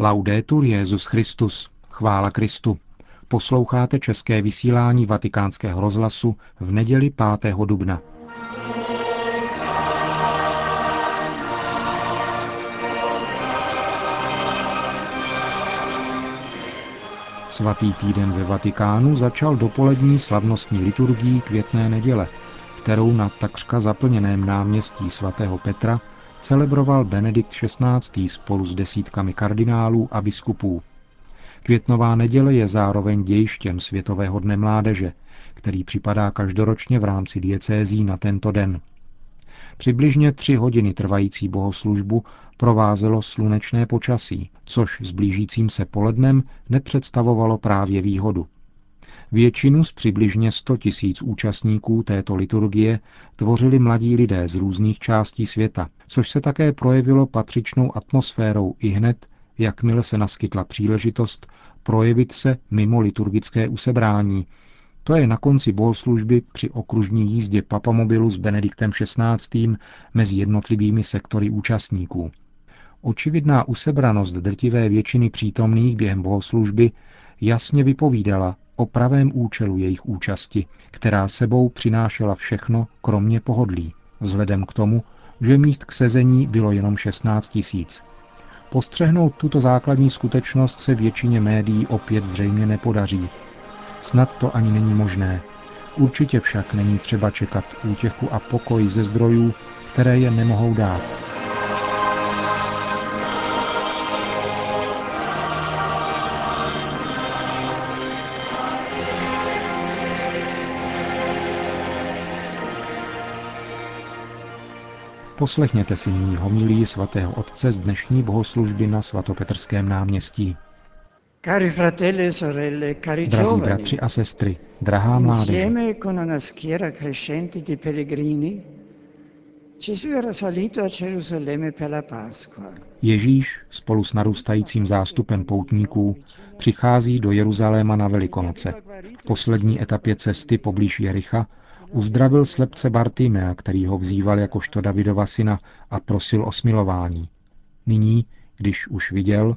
Laudetur Jezus Christus. Chvála Kristu. Posloucháte české vysílání Vatikánského rozhlasu v neděli 5. dubna. Svatý týden ve Vatikánu začal dopolední slavnostní liturgií květné neděle, kterou na takřka zaplněném náměstí svatého Petra celebroval Benedikt XVI. spolu s desítkami kardinálů a biskupů. Květnová neděle je zároveň dějištěm Světového dne mládeže, který připadá každoročně v rámci diecézí na tento den. Přibližně tři hodiny trvající bohoslužbu provázelo slunečné počasí, což s blížícím se polednem nepředstavovalo právě výhodu. Většinu z přibližně 100 tisíc účastníků této liturgie tvořili mladí lidé z různých částí světa, což se také projevilo patřičnou atmosférou i hned, jakmile se naskytla příležitost projevit se mimo liturgické usebrání. To je na konci bohoslužby při okružní jízdě papamobilu s Benediktem XVI. mezi jednotlivými sektory účastníků. Očividná usebranost drtivé většiny přítomných během bohoslužby jasně vypovídala o pravém účelu jejich účasti, která sebou přinášela všechno, kromě pohodlí, vzhledem k tomu, že míst k sezení bylo jenom 16 tisíc. Postřehnout tuto základní skutečnost se většině médií opět zřejmě nepodaří. Snad to ani není možné. Určitě však není třeba čekat útěchu a pokoj ze zdrojů, které je nemohou dát. Poslechněte si nyní homilí svatého otce z dnešní bohoslužby na svatopetrském náměstí. Cari fratelli e sorelle, cari Drazí bratři a sestry, drahá Pasqua. Ježíš spolu s narůstajícím zástupem poutníků přichází do Jeruzaléma na Velikonoce. V poslední etapě cesty poblíž Jericha uzdravil slepce Bartimea, který ho vzýval jakožto Davidova syna a prosil o smilování. Nyní, když už viděl,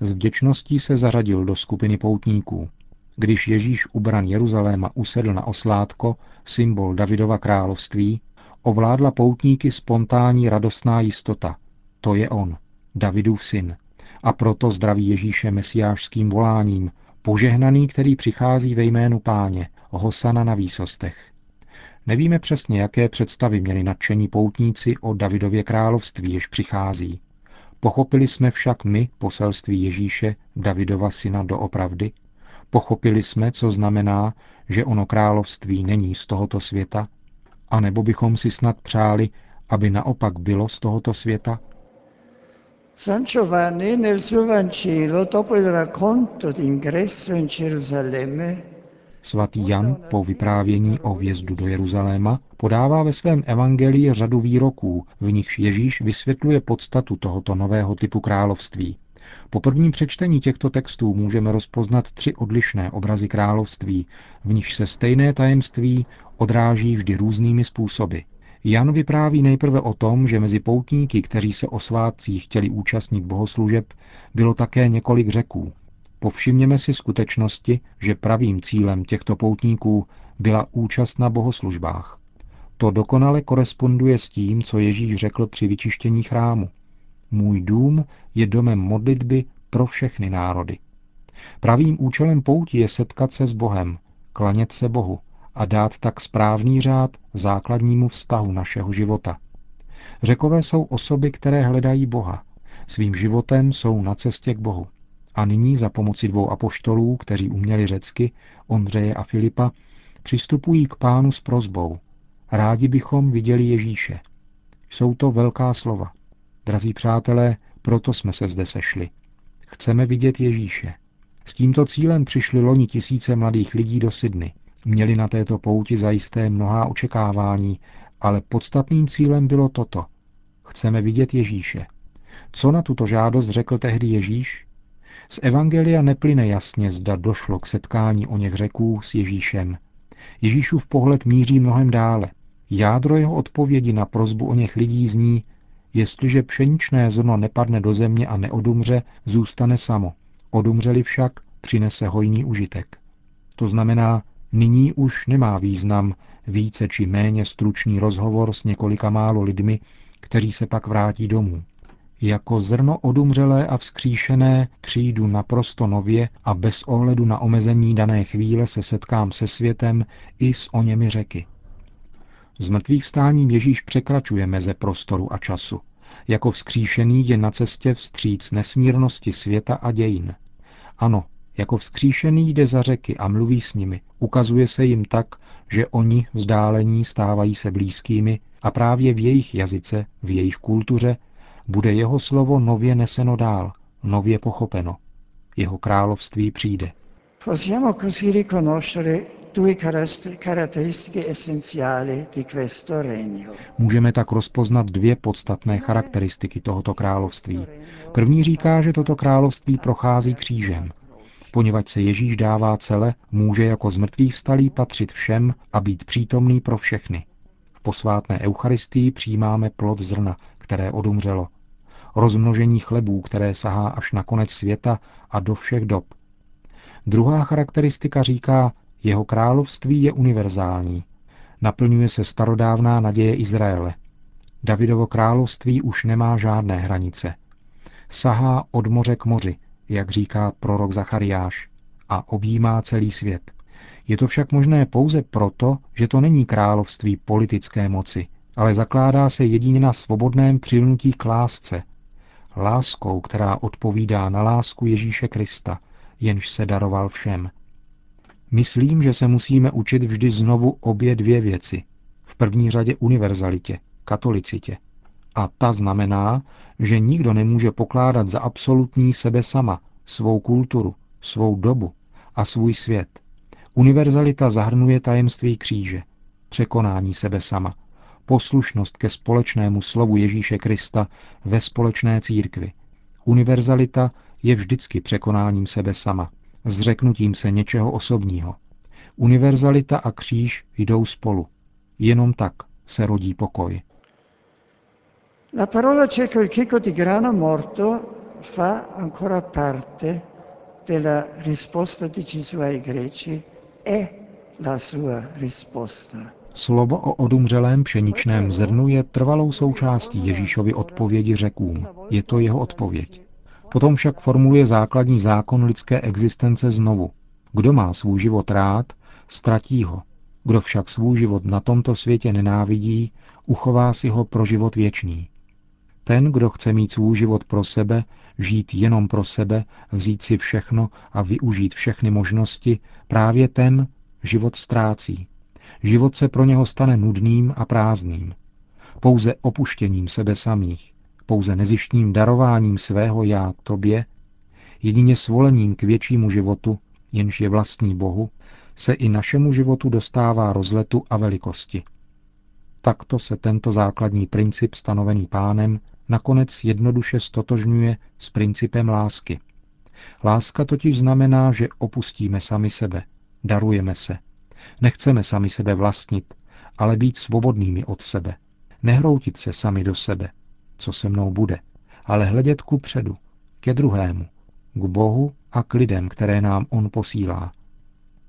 s vděčností se zařadil do skupiny poutníků. Když Ježíš ubran Jeruzaléma usedl na oslátko, symbol Davidova království, ovládla poutníky spontánní radostná jistota. To je on, Davidův syn. A proto zdraví Ježíše mesiářským voláním, požehnaný, který přichází ve jménu páně, Hosana na výsostech. Nevíme přesně, jaké představy měli nadšení poutníci o Davidově království, jež přichází. Pochopili jsme však my poselství Ježíše, Davidova syna doopravdy? Pochopili jsme, co znamená, že ono království není z tohoto světa? A nebo bychom si snad přáli, aby naopak bylo z tohoto světa? San Giovanni nel suo Vangelo, dopo il racconto d'ingresso in Gerusalemme, Svatý Jan po vyprávění o vjezdu do Jeruzaléma podává ve svém evangelii řadu výroků, v nichž Ježíš vysvětluje podstatu tohoto nového typu království. Po prvním přečtení těchto textů můžeme rozpoznat tři odlišné obrazy království, v nichž se stejné tajemství odráží vždy různými způsoby. Jan vypráví nejprve o tom, že mezi poutníky, kteří se o svátcích chtěli účastnit bohoslužeb, bylo také několik řeků, Povšimněme si skutečnosti, že pravým cílem těchto poutníků byla účast na bohoslužbách. To dokonale koresponduje s tím, co Ježíš řekl při vyčištění chrámu. Můj dům je domem modlitby pro všechny národy. Pravým účelem poutí je setkat se s Bohem, klanět se Bohu a dát tak správný řád základnímu vztahu našeho života. Řekové jsou osoby, které hledají Boha. Svým životem jsou na cestě k Bohu. A nyní za pomoci dvou apoštolů, kteří uměli řecky, Ondřeje a Filipa, přistupují k pánu s prozbou. Rádi bychom viděli Ježíše. Jsou to velká slova. Drazí přátelé, proto jsme se zde sešli. Chceme vidět Ježíše. S tímto cílem přišli loni tisíce mladých lidí do Sydney. Měli na této pouti zajisté mnohá očekávání, ale podstatným cílem bylo toto. Chceme vidět Ježíše. Co na tuto žádost řekl tehdy Ježíš? Z Evangelia neplyne jasně, zda došlo k setkání o něch řeků s Ježíšem. Ježíšův pohled míří mnohem dále. Jádro jeho odpovědi na prozbu o něch lidí zní, Jestliže pšeničné zrno nepadne do země a neodumře, zůstane samo. Odumřeli však, přinese hojný užitek. To znamená, nyní už nemá význam více či méně stručný rozhovor s několika málo lidmi, kteří se pak vrátí domů. Jako zrno odumřelé a vzkříšené přijdu naprosto nově a bez ohledu na omezení dané chvíle se setkám se světem i s oněmi řeky. Z mrtvých vstáním Ježíš překračuje meze prostoru a času. Jako vzkříšený je na cestě vstříc nesmírnosti světa a dějin. Ano, jako vzkříšený jde za řeky a mluví s nimi. Ukazuje se jim tak, že oni vzdálení stávají se blízkými a právě v jejich jazyce, v jejich kultuře, bude jeho slovo nově neseno dál, nově pochopeno. Jeho království přijde. Possiamo così riconoscere due caratteristiche essenziali di questo regno. Můžeme tak rozpoznat dvě podstatné charakteristiky tohoto království. První říká, že toto království prochází křížem. Poněvadž se Ježíš dává cele, může jako zmrtvý vstalý patřit všem a být přítomný pro všechny. V posvátné Eucharistii přijímáme plod zrna, které odumřelo. Rozmnožení chlebů, které sahá až na konec světa a do všech dob. Druhá charakteristika říká, jeho království je univerzální. Naplňuje se starodávná naděje Izraele. Davidovo království už nemá žádné hranice. Sahá od moře k moři, jak říká prorok Zachariáš, a objímá celý svět. Je to však možné pouze proto, že to není království politické moci, ale zakládá se jedině na svobodném přilnutí k lásce. Láskou, která odpovídá na lásku Ježíše Krista, jenž se daroval všem. Myslím, že se musíme učit vždy znovu obě dvě věci. V první řadě univerzalitě, katolicitě. A ta znamená, že nikdo nemůže pokládat za absolutní sebe sama, svou kulturu, svou dobu a svůj svět. Univerzalita zahrnuje tajemství kříže, překonání sebe sama, poslušnost ke společnému slovu Ježíše Krista ve společné církvi. Univerzalita je vždycky překonáním sebe sama, zřeknutím se něčeho osobního. Univerzalita a kříž jdou spolu. Jenom tak se rodí pokoj. La parola cerca il chicco di grano morto fa ancora parte della risposta di Gesù ai greci e la sua risposta. Slovo o odumřelém pšeničném zrnu je trvalou součástí Ježíšovy odpovědi řekům. Je to jeho odpověď. Potom však formuluje základní zákon lidské existence znovu. Kdo má svůj život rád, ztratí ho. Kdo však svůj život na tomto světě nenávidí, uchová si ho pro život věčný. Ten, kdo chce mít svůj život pro sebe, žít jenom pro sebe, vzít si všechno a využít všechny možnosti, právě ten život ztrácí. Život se pro něho stane nudným a prázdným. Pouze opuštěním sebe samých, pouze nezištním darováním svého já tobě, jedině svolením k většímu životu, jenž je vlastní Bohu, se i našemu životu dostává rozletu a velikosti. Takto se tento základní princip stanovený pánem nakonec jednoduše stotožňuje s principem lásky. Láska totiž znamená, že opustíme sami sebe, darujeme se. Nechceme sami sebe vlastnit, ale být svobodnými od sebe. Nehroutit se sami do sebe, co se mnou bude, ale hledět ku předu, ke druhému, k Bohu a k lidem, které nám On posílá.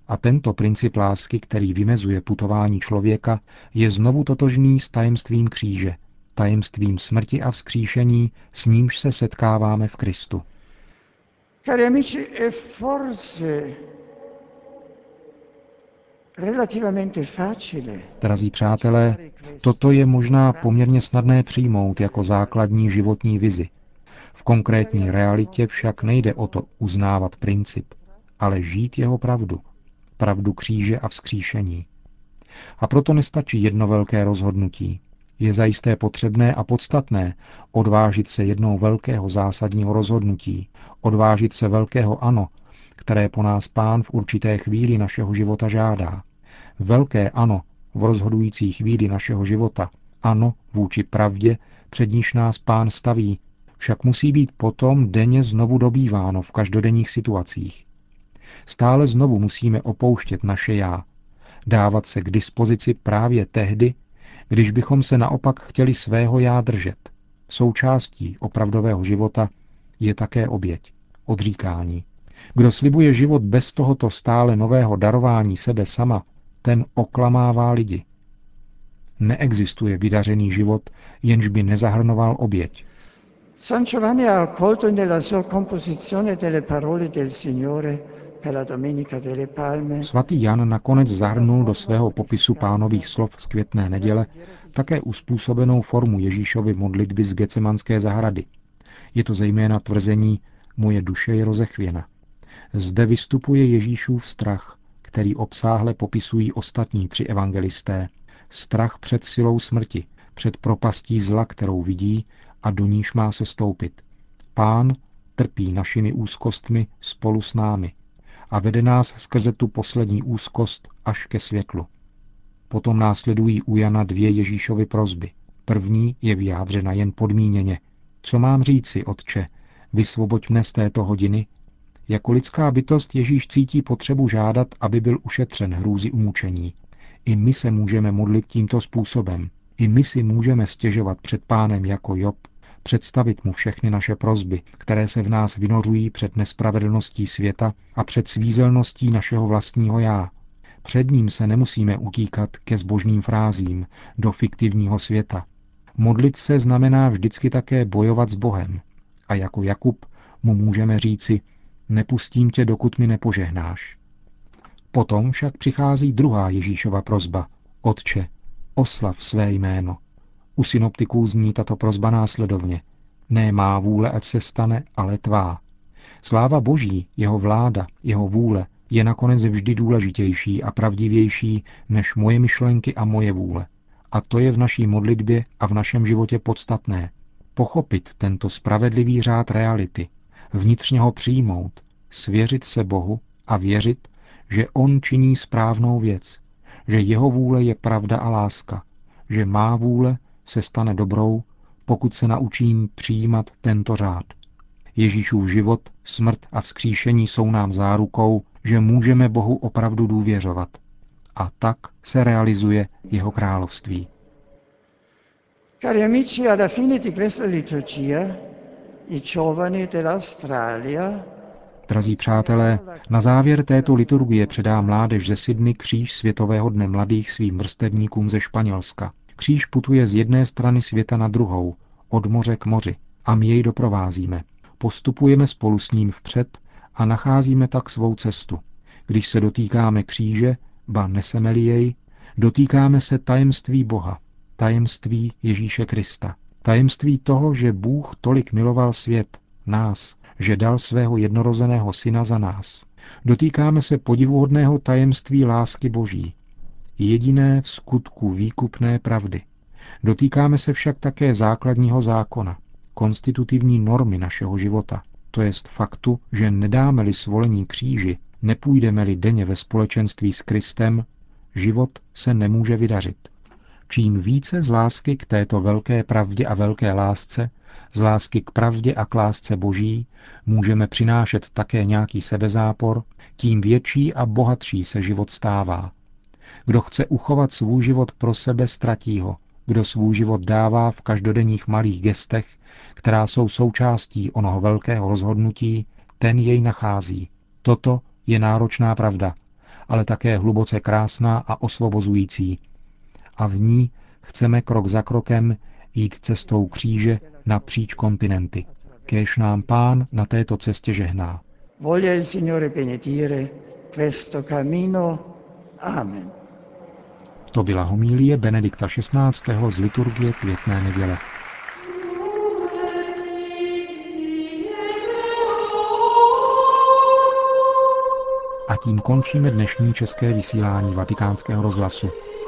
A tento princip lásky, který vymezuje putování člověka, je znovu totožný s tajemstvím kříže, tajemstvím smrti a vzkříšení, s nímž se setkáváme v Kristu. Cari amici, è forse. Drazí přátelé, toto je možná poměrně snadné přijmout jako základní životní vizi. V konkrétní realitě však nejde o to uznávat princip, ale žít jeho pravdu, pravdu kříže a vzkříšení. A proto nestačí jedno velké rozhodnutí, je zajisté potřebné a podstatné odvážit se jednou velkého zásadního rozhodnutí, odvážit se velkého ano, které po nás pán v určité chvíli našeho života žádá. Velké ano v rozhodující chvíli našeho života, ano vůči pravdě, před níž nás pán staví, však musí být potom denně znovu dobýváno v každodenních situacích. Stále znovu musíme opouštět naše já, dávat se k dispozici právě tehdy, když bychom se naopak chtěli svého já držet, Součástí opravdového života je také oběť, odříkání. Kdo slibuje život bez tohoto stále nového darování sebe sama, ten oklamává lidi. Neexistuje vydařený život, jenž by nezahrnoval oběť. San Giovanni ha accolto nella sua composizione delle parole del Signore per la Domenica delle Palme Svatý Jan nakonec zahrnul do svého popisu pánových slov z květné neděle také uspůsobenou formu Ježíšovy modlitby z Gecemanské zahrady. Je to zejména tvrzení Moje duše je rozechvěna. Zde vystupuje Ježíšův strach, který obsáhle popisují ostatní tři evangelisté. Strach před silou smrti, před propastí zla, kterou vidí a do níž má se stoupit. Pán trpí našimi úzkostmi spolu s námi a vede nás skrze tu poslední úzkost až ke světlu. Potom následují u Jana dvě Ježíšovy prozby. První je vyjádřena jen podmíněně. Co mám říci, otče, vysvoboď mne z této hodiny? Jako lidská bytost Ježíš cítí potřebu žádat, aby byl ušetřen hrůzy umučení. I my se můžeme modlit tímto způsobem. I my si můžeme stěžovat před pánem jako Job, představit mu všechny naše prozby, které se v nás vynořují před nespravedlností světa a před svízelností našeho vlastního já. Před ním se nemusíme utíkat ke zbožným frázím do fiktivního světa. Modlit se znamená vždycky také bojovat s Bohem. A jako Jakub mu můžeme říci, nepustím tě, dokud mi nepožehnáš. Potom však přichází druhá Ježíšova prozba. Otče, oslav své jméno. U synoptiků zní tato prozba následovně. Ne má vůle, ať se stane, ale tvá. Sláva Boží, jeho vláda, jeho vůle je nakonec vždy důležitější a pravdivější než moje myšlenky a moje vůle. A to je v naší modlitbě a v našem životě podstatné. Pochopit tento spravedlivý řád reality, vnitřně ho přijmout, svěřit se Bohu a věřit, že On činí správnou věc, že jeho vůle je pravda a láska, že má vůle se stane dobrou, pokud se naučím přijímat tento řád. Ježíšův život, smrt a vzkříšení jsou nám zárukou, že můžeme Bohu opravdu důvěřovat. A tak se realizuje jeho království. Cari amici, alla fine di questa liturgia, i giovani dell'Australia Drazí přátelé, na závěr této liturgie předá mládež ze Sydney kříž Světového dne mladých svým vrstevníkům ze Španělska. Kříž putuje z jedné strany světa na druhou, od moře k moři, a my jej doprovázíme. Postupujeme spolu s ním vpřed a nacházíme tak svou cestu. Když se dotýkáme kříže, ba neseme jej, dotýkáme se tajemství Boha, tajemství Ježíše Krista, tajemství toho, že Bůh tolik miloval svět, nás, že dal svého jednorozeného syna za nás. Dotýkáme se podivuhodného tajemství lásky Boží, jediné v skutku výkupné pravdy. Dotýkáme se však také základního zákona, konstitutivní normy našeho života, to jest faktu, že nedáme-li svolení kříži, nepůjdeme-li denně ve společenství s Kristem, život se nemůže vydařit. Čím více z lásky k této velké pravdě a velké lásce, z lásky k pravdě a k lásce boží, můžeme přinášet také nějaký sebezápor, tím větší a bohatší se život stává. Kdo chce uchovat svůj život pro sebe, ztratí ho. Kdo svůj život dává v každodenních malých gestech, která jsou součástí onoho velkého rozhodnutí, ten jej nachází. Toto je náročná pravda, ale také hluboce krásná a osvobozující. A v ní chceme krok za krokem jít cestou kříže napříč kontinenty. Kéž nám pán na této cestě žehná. Voglia il Signore benedire questo cammino. Amen. To byla homílie Benedikta XVI. z liturgie květné neděle. A tím končíme dnešní české vysílání vatikánského rozhlasu.